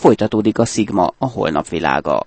Folytatódik a Sigma, a holnap világa.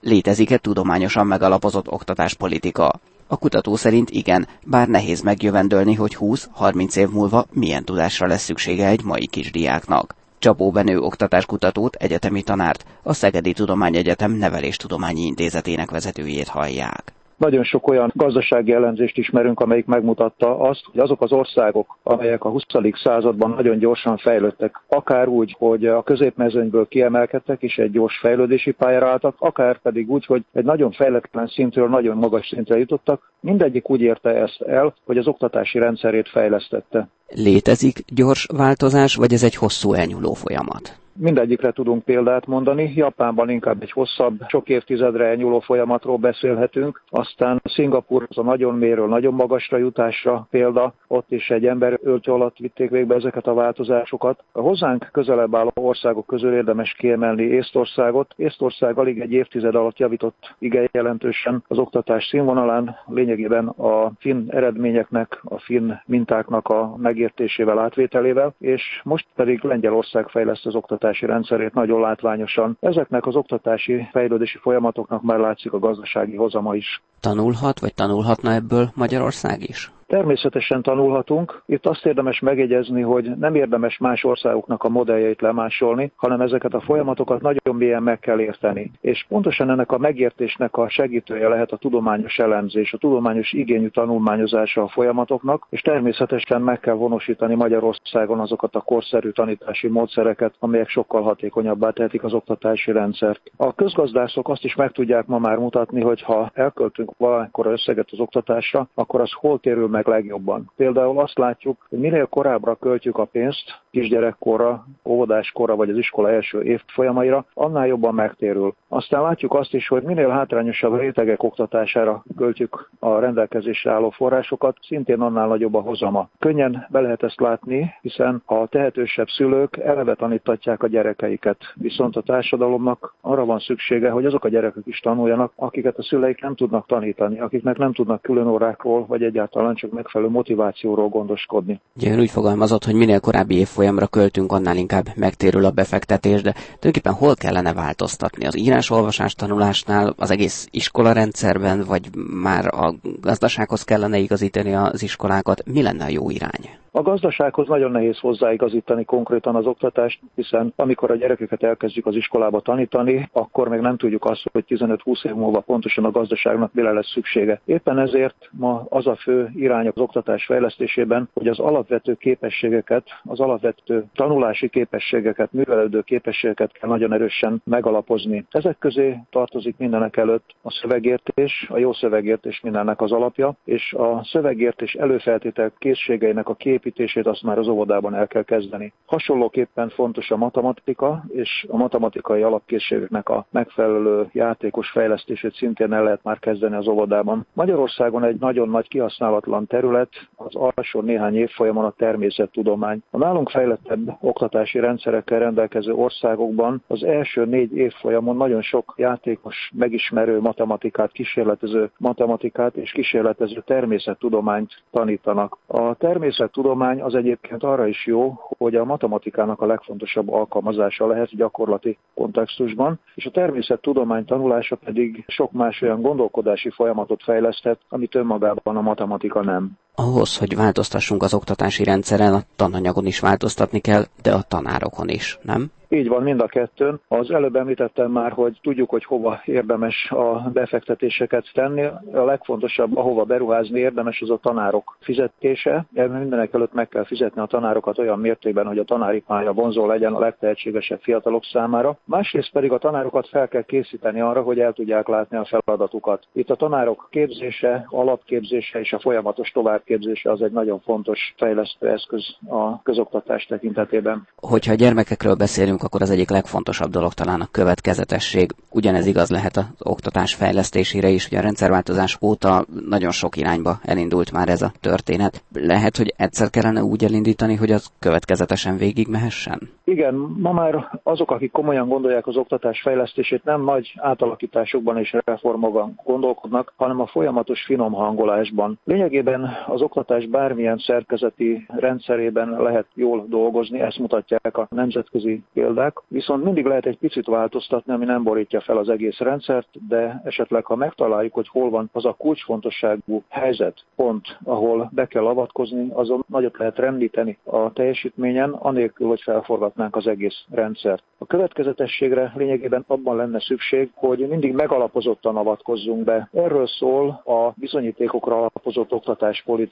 Létezik-e tudományosan megalapozott oktatáspolitika? A kutató szerint igen, bár nehéz megjövendölni, hogy 20-30 év múlva milyen tudásra lesz szüksége egy mai kisdiáknak. Csapó Benő oktatáskutatót, egyetemi tanárt, a Szegedi Tudományegyetem Neveléstudományi Intézetének vezetőjét hallják. Nagyon sok olyan gazdasági elemzést ismerünk, amelyik megmutatta azt, hogy azok az országok, amelyek a 20. században nagyon gyorsan fejlődtek, akár úgy, hogy a középmezőnyből kiemelkedtek és egy gyors fejlődési pályára álltak, akár pedig úgy, hogy egy nagyon fejletlen szintről nagyon magas szintre jutottak, mindegyik úgy érte ezt el, hogy az oktatási rendszerét fejlesztette. Létezik gyors változás, vagy ez egy hosszú elnyúló folyamat? Mindegyikre tudunk példát mondani. Japánban inkább egy hosszabb, sok évtizedre elnyúló folyamatról beszélhetünk. Aztán Szingapur az a nagyon méről, nagyon magasra jutásra példa. Ott is egy ember öltő alatt vitték végbe ezeket a változásokat. A hozzánk közelebb álló országok közül érdemes kiemelni Észtországot. Észtország alig egy évtized alatt javított igen jelentősen az oktatás színvonalán, lényegében a finn eredményeknek, a finn mintáknak a megértésével, átvételével, és most pedig Lengyelország fejleszt az oktatást oktatási rendszerét nagyon látványosan. Ezeknek az oktatási fejlődési folyamatoknak már látszik a gazdasági hozama is. Tanulhat, vagy tanulhatna ebből Magyarország is? Természetesen tanulhatunk. Itt azt érdemes megjegyezni, hogy nem érdemes más országoknak a modelljeit lemásolni, hanem ezeket a folyamatokat nagyon mélyen meg kell érteni. És pontosan ennek a megértésnek a segítője lehet a tudományos elemzés, a tudományos igényű tanulmányozása a folyamatoknak, és természetesen meg kell vonosítani Magyarországon azokat a korszerű tanítási módszereket, amelyek sokkal hatékonyabbá tehetik az oktatási rendszert. A közgazdászok azt is meg tudják ma már mutatni, hogy ha elköltünk valamikor összeget az oktatásra, akkor az hol térül meg legjobban. Például azt látjuk, hogy minél korábbra költjük a pénzt, kisgyerekkorra, óvodáskorra vagy az iskola első évfolyamaira, annál jobban megtérül. Aztán látjuk azt is, hogy minél hátrányosabb rétegek oktatására költjük a rendelkezésre álló forrásokat, szintén annál nagyobb a hozama. Könnyen be lehet ezt látni, hiszen a tehetősebb szülők eleve tanítatják a gyerekeiket. Viszont a társadalomnak arra van szüksége, hogy azok a gyerekek is tanuljanak, akiket a szüleik nem tudnak tanítani, akiknek nem tudnak külön órákról, vagy egyáltalán csak megfelelő motivációról gondoskodni. Ugye úgy fogalmazott, hogy minél korábbi évfolyamra költünk, annál inkább megtérül a befektetés, de tulajdonképpen hol kellene változtatni? Az írás-olvasás tanulásnál, az egész iskolarendszerben, vagy már a gazdasághoz kellene igazítani az iskolákat? Mi lenne a jó irány? A gazdasághoz nagyon nehéz hozzáigazítani konkrétan az oktatást, hiszen amikor a gyerekeket elkezdjük az iskolába tanítani, akkor még nem tudjuk azt, hogy 15-20 év múlva pontosan a gazdaságnak mire lesz szüksége. Éppen ezért ma az a fő irány az oktatás fejlesztésében, hogy az alapvető képességeket, az alapvető tanulási képességeket, művelődő képességeket kell nagyon erősen megalapozni. Ezek közé tartozik mindenek előtt a szövegértés, a jó szövegértés mindennek az alapja, és a szövegértés előfeltétel készségeinek a kép építését azt már az óvodában el kell kezdeni. Hasonlóképpen fontos a matematika, és a matematikai alapkészségeknek a megfelelő játékos fejlesztését szintén el lehet már kezdeni az óvodában. Magyarországon egy nagyon nagy kihasználatlan terület az alsó néhány évfolyamon a természettudomány. A nálunk fejlettebb oktatási rendszerekkel rendelkező országokban az első négy évfolyamon nagyon sok játékos, megismerő matematikát, kísérletező matematikát és kísérletező természettudományt tanítanak. A természettudomány tudomány az egyébként arra is jó, hogy a matematikának a legfontosabb alkalmazása lehet gyakorlati kontextusban, és a természettudomány tanulása pedig sok más olyan gondolkodási folyamatot fejleszthet, amit önmagában a matematika nem. Ahhoz, hogy változtassunk az oktatási rendszeren, a tananyagon is változtatni kell, de a tanárokon is, nem? Így van mind a kettőn. Az előbb említettem már, hogy tudjuk, hogy hova érdemes a befektetéseket tenni. A legfontosabb, ahova beruházni érdemes, az a tanárok fizetése. Mindenek előtt meg kell fizetni a tanárokat olyan mértékben, hogy a tanári pálya vonzó legyen a legtehetségesebb fiatalok számára. Másrészt pedig a tanárokat fel kell készíteni arra, hogy el tudják látni a feladatukat. Itt a tanárok képzése, alapképzése és a folyamatos továbbképzése az egy nagyon fontos fejlesztő eszköz a közoktatás tekintetében. Hogyha a gyermekekről beszélünk, akkor az egyik legfontosabb dolog talán a következetesség. Ugyanez igaz lehet az oktatás fejlesztésére is, hogy a rendszerváltozás óta nagyon sok irányba elindult már ez a történet. Lehet, hogy egyszer kellene úgy elindítani, hogy az következetesen végigmehessen? Igen, ma már azok, akik komolyan gondolják az oktatás fejlesztését, nem nagy átalakításokban és reformokban gondolkodnak, hanem a folyamatos finom hangolásban. Lényegében az oktatás bármilyen szerkezeti rendszerében lehet jól dolgozni, ezt mutatják a nemzetközi példák, viszont mindig lehet egy picit változtatni, ami nem borítja fel az egész rendszert, de esetleg ha megtaláljuk, hogy hol van az a kulcsfontosságú helyzet, pont, ahol be kell avatkozni, azon nagyot lehet rendíteni a teljesítményen, anélkül, hogy felforgatnánk az egész rendszert. A következetességre lényegében abban lenne szükség, hogy mindig megalapozottan avatkozzunk be. Erről szól a bizonyítékokra alapozott oktatáspolitika,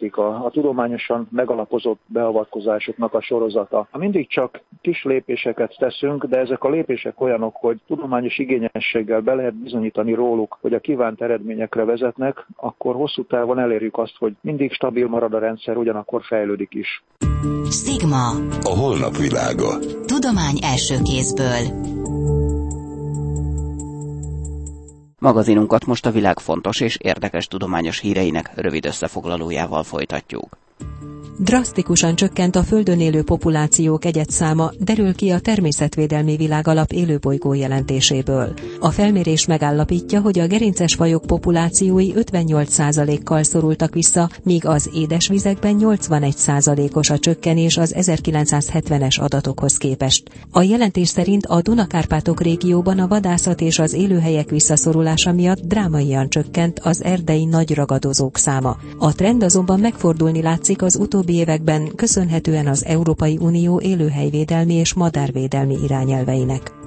a tudományosan megalapozott beavatkozásoknak a sorozata. Ha mindig csak kis lépéseket teszünk, de ezek a lépések olyanok, hogy tudományos igényességgel be lehet bizonyítani róluk, hogy a kívánt eredményekre vezetnek, akkor hosszú távon elérjük azt, hogy mindig stabil marad a rendszer, ugyanakkor fejlődik is. Sigma. A holnap világa. Tudomány első kézből. Magazinunkat most a világ fontos és érdekes tudományos híreinek rövid összefoglalójával folytatjuk. Drasztikusan csökkent a Földön élő populációk egyetszáma, derül ki a Természetvédelmi Világalap élőbolygó jelentéséből. A felmérés megállapítja, hogy a gerinces fajok populációi 58%-kal szorultak vissza, míg az édesvizekben 81%-os a csökkenés az 1970-es adatokhoz képest. A jelentés szerint a Dunakárpátok régióban a vadászat és az élőhelyek visszaszorulása miatt drámaian csökkent az erdei nagy ragadozók száma. A trend azonban megfordulni látszik az utóbbi utóbbi években köszönhetően az Európai Unió élőhelyvédelmi és madárvédelmi irányelveinek.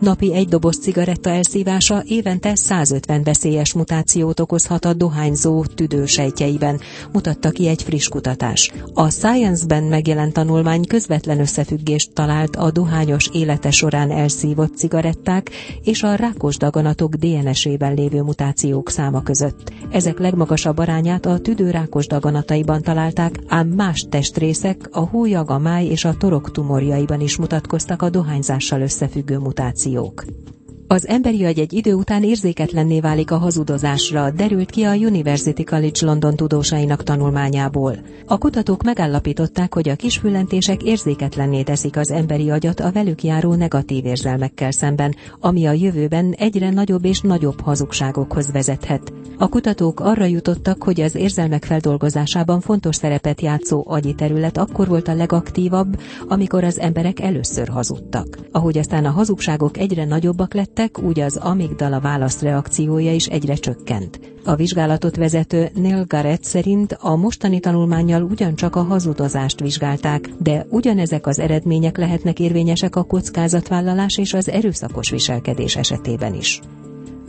Napi egy doboz cigaretta elszívása évente 150 veszélyes mutációt okozhat a dohányzó tüdősejtjeiben, mutatta ki egy friss kutatás. A Science-ben megjelent tanulmány közvetlen összefüggést talált a dohányos élete során elszívott cigaretták és a rákos daganatok DNS-ében lévő mutációk száma között. Ezek legmagasabb arányát a tüdőrákos daganataiban találták, ám más testrészek, a hólyag, a máj és a torok tumorjaiban is mutatkoztak a dohányzással összefüggő mutációk York. Az emberi agy egy idő után érzéketlenné válik a hazudozásra, derült ki a University College London tudósainak tanulmányából. A kutatók megállapították, hogy a kisfüllentések érzéketlenné teszik az emberi agyat a velük járó negatív érzelmekkel szemben, ami a jövőben egyre nagyobb és nagyobb hazugságokhoz vezethet. A kutatók arra jutottak, hogy az érzelmek feldolgozásában fontos szerepet játszó agyi terület akkor volt a legaktívabb, amikor az emberek először hazudtak. Ahogy aztán a hazugságok egyre nagyobbak lettek, úgy az amigdala válaszreakciója is egyre csökkent. A vizsgálatot vezető Neil Garrett szerint a mostani tanulmányjal ugyancsak a hazudozást vizsgálták, de ugyanezek az eredmények lehetnek érvényesek a kockázatvállalás és az erőszakos viselkedés esetében is.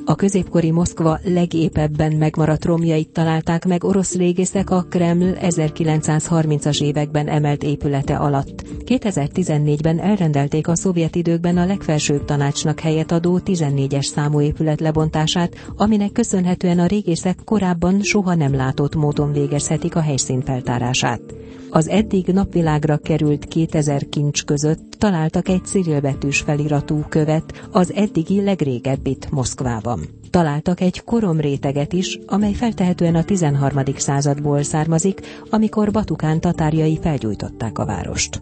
A középkori Moszkva legépebben megmaradt romjait találták meg orosz régészek a Kreml 1930-as években emelt épülete alatt. 2014-ben elrendelték a szovjet időkben a legfelsőbb tanácsnak helyet adó 14-es számú épület lebontását, aminek köszönhetően a régészek korábban soha nem látott módon végezhetik a helyszín feltárását. Az eddig napvilágra került 2000 kincs között találtak egy cirilbetűs feliratú követ, az eddigi legrégebbit Moszkvában. Találtak egy koromréteget is, amely feltehetően a 13. századból származik, amikor Batukán tatárjai felgyújtották a várost.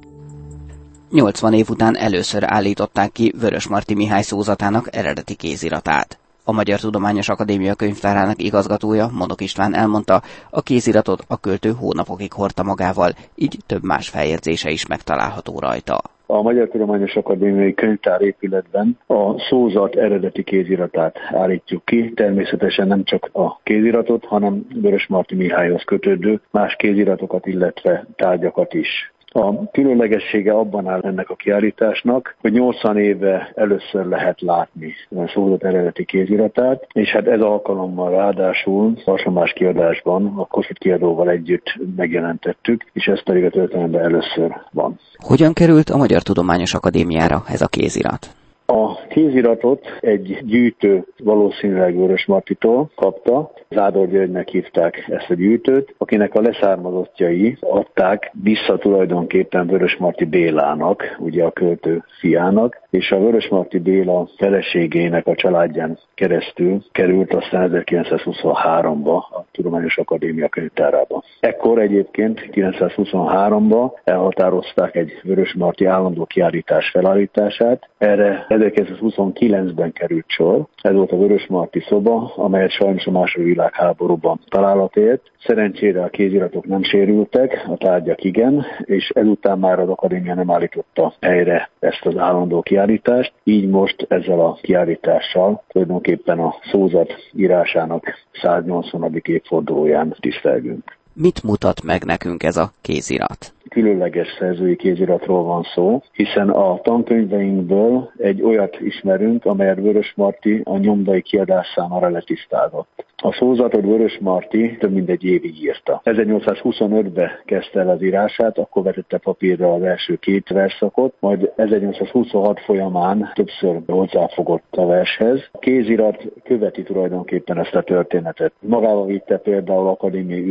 80 év után először állították ki Vörösmarty Mihály szózatának eredeti kéziratát. A Magyar Tudományos Akadémia könyvtárának igazgatója, Monok István elmondta, a kéziratot a költő hónapokig hordta magával, így több más feljegyzése is megtalálható rajta. A Magyar Tudományos Akadémiai Könyvtár épületben a szózat eredeti kéziratát állítjuk ki. Természetesen nem csak a kéziratot, hanem Vörös Marti Mihályhoz kötődő más kéziratokat, illetve tárgyakat is. A különlegessége abban áll ennek a kiállításnak, hogy 80 éve először lehet látni a szózat eredeti kéziratát, és hát ez alkalommal ráadásul hasonlás kiadásban a Kossuth kiadóval együtt megjelentettük, és ez pedig a történelemben először van. Hogyan került a Magyar Tudományos Akadémiára ez a kézirat? A kéziratot egy gyűjtő valószínűleg Vörös Martitól kapta, Zádor Györgynek hívták ezt a gyűjtőt, akinek a leszármazottjai adták vissza tulajdonképpen Vörös Marti Bélának, ugye a költő fiának, és a Vörös Marti Béla feleségének a családján keresztül került aztán 1923-ba a Tudományos Akadémia könyvtárába. Ekkor egyébként 1923-ba elhatározták egy Vörös Marti állandó kiállítás felállítását. Erre 1920 1929-ben került sor. Ez volt a Vörösmarty szoba, amelyet sajnos a második világháborúban találat ért. Szerencsére a kéziratok nem sérültek, a tárgyak igen, és ezután már az akadémia nem állította helyre ezt az állandó kiállítást. Így most ezzel a kiállítással tulajdonképpen a szózat írásának 180. évfordulóján tisztelgünk. Mit mutat meg nekünk ez a kézirat? különleges szerzői kéziratról van szó, hiszen a tankönyveinkből egy olyat ismerünk, amelyet Vörös Marti a nyomdai kiadás számára letisztázott. A szózatot Vörös Marti több mint egy évig írta. 1825-ben kezdte el az írását, akkor vetette papírra az első két verszakot, majd 1826 folyamán többször hozzáfogott a vershez. A kézirat követi tulajdonképpen ezt a történetet. Magával vitte például akadémiai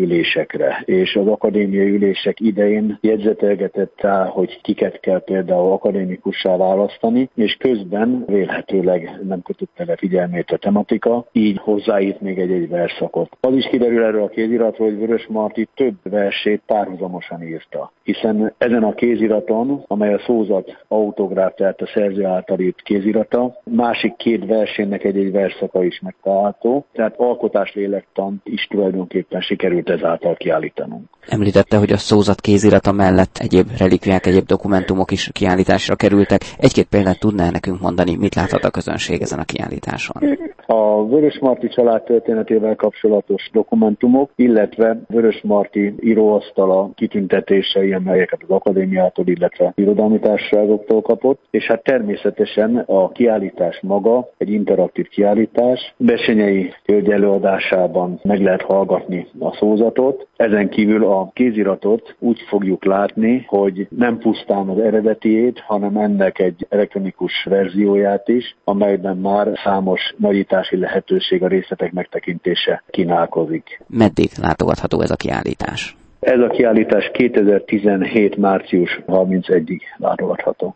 ülésekre, és az akadémiai ülések idején jegyzetelgetett rá, hogy kiket kell például akadémikussá választani, és közben vélhetőleg nem kötötte le figyelmét a tematika, így hozzáírt még egy-egy verszakot. Az is kiderül erről a kéziratról, hogy Vörös Marti több versét párhuzamosan írta, hiszen ezen a kéziraton, amely a szózat autográf, tehát a szerző által írt kézirata, másik két versének egy-egy verszaka is megtalálható, tehát alkotás lélektan is tulajdonképpen sikerült ezáltal che Említette, hogy a szózat kézirata mellett egyéb relikviák, egyéb dokumentumok is kiállításra kerültek. Egy-két példát tudná nekünk mondani, mit láthat a közönség ezen a kiállításon? A Vörös Marti család történetével kapcsolatos dokumentumok, illetve Vörös Marti íróasztala kitüntetései, amelyeket az akadémiától, illetve irodalmi társaságoktól kapott, és hát természetesen a kiállítás maga egy interaktív kiállítás. Besenyei hölgy előadásában meg lehet hallgatni a szózatot, ezen kívül a kéziratot úgy fogjuk látni, hogy nem pusztán az eredetiét, hanem ennek egy elektronikus verzióját is, amelyben már számos nagyítási lehetőség a részletek megtekintése kínálkozik. Meddig látogatható ez a kiállítás? Ez a kiállítás 2017. március 31-ig látogatható.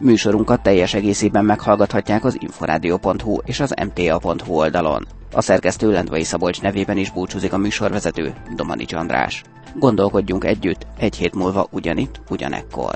Műsorunkat teljes egészében meghallgathatják az inforádió.hu és az mta.hu oldalon. A szerkesztő Lendvai Szabolcs nevében is búcsúzik a műsorvezető, Domani András. Gondolkodjunk együtt, egy hét múlva ugyanitt, ugyanekkor.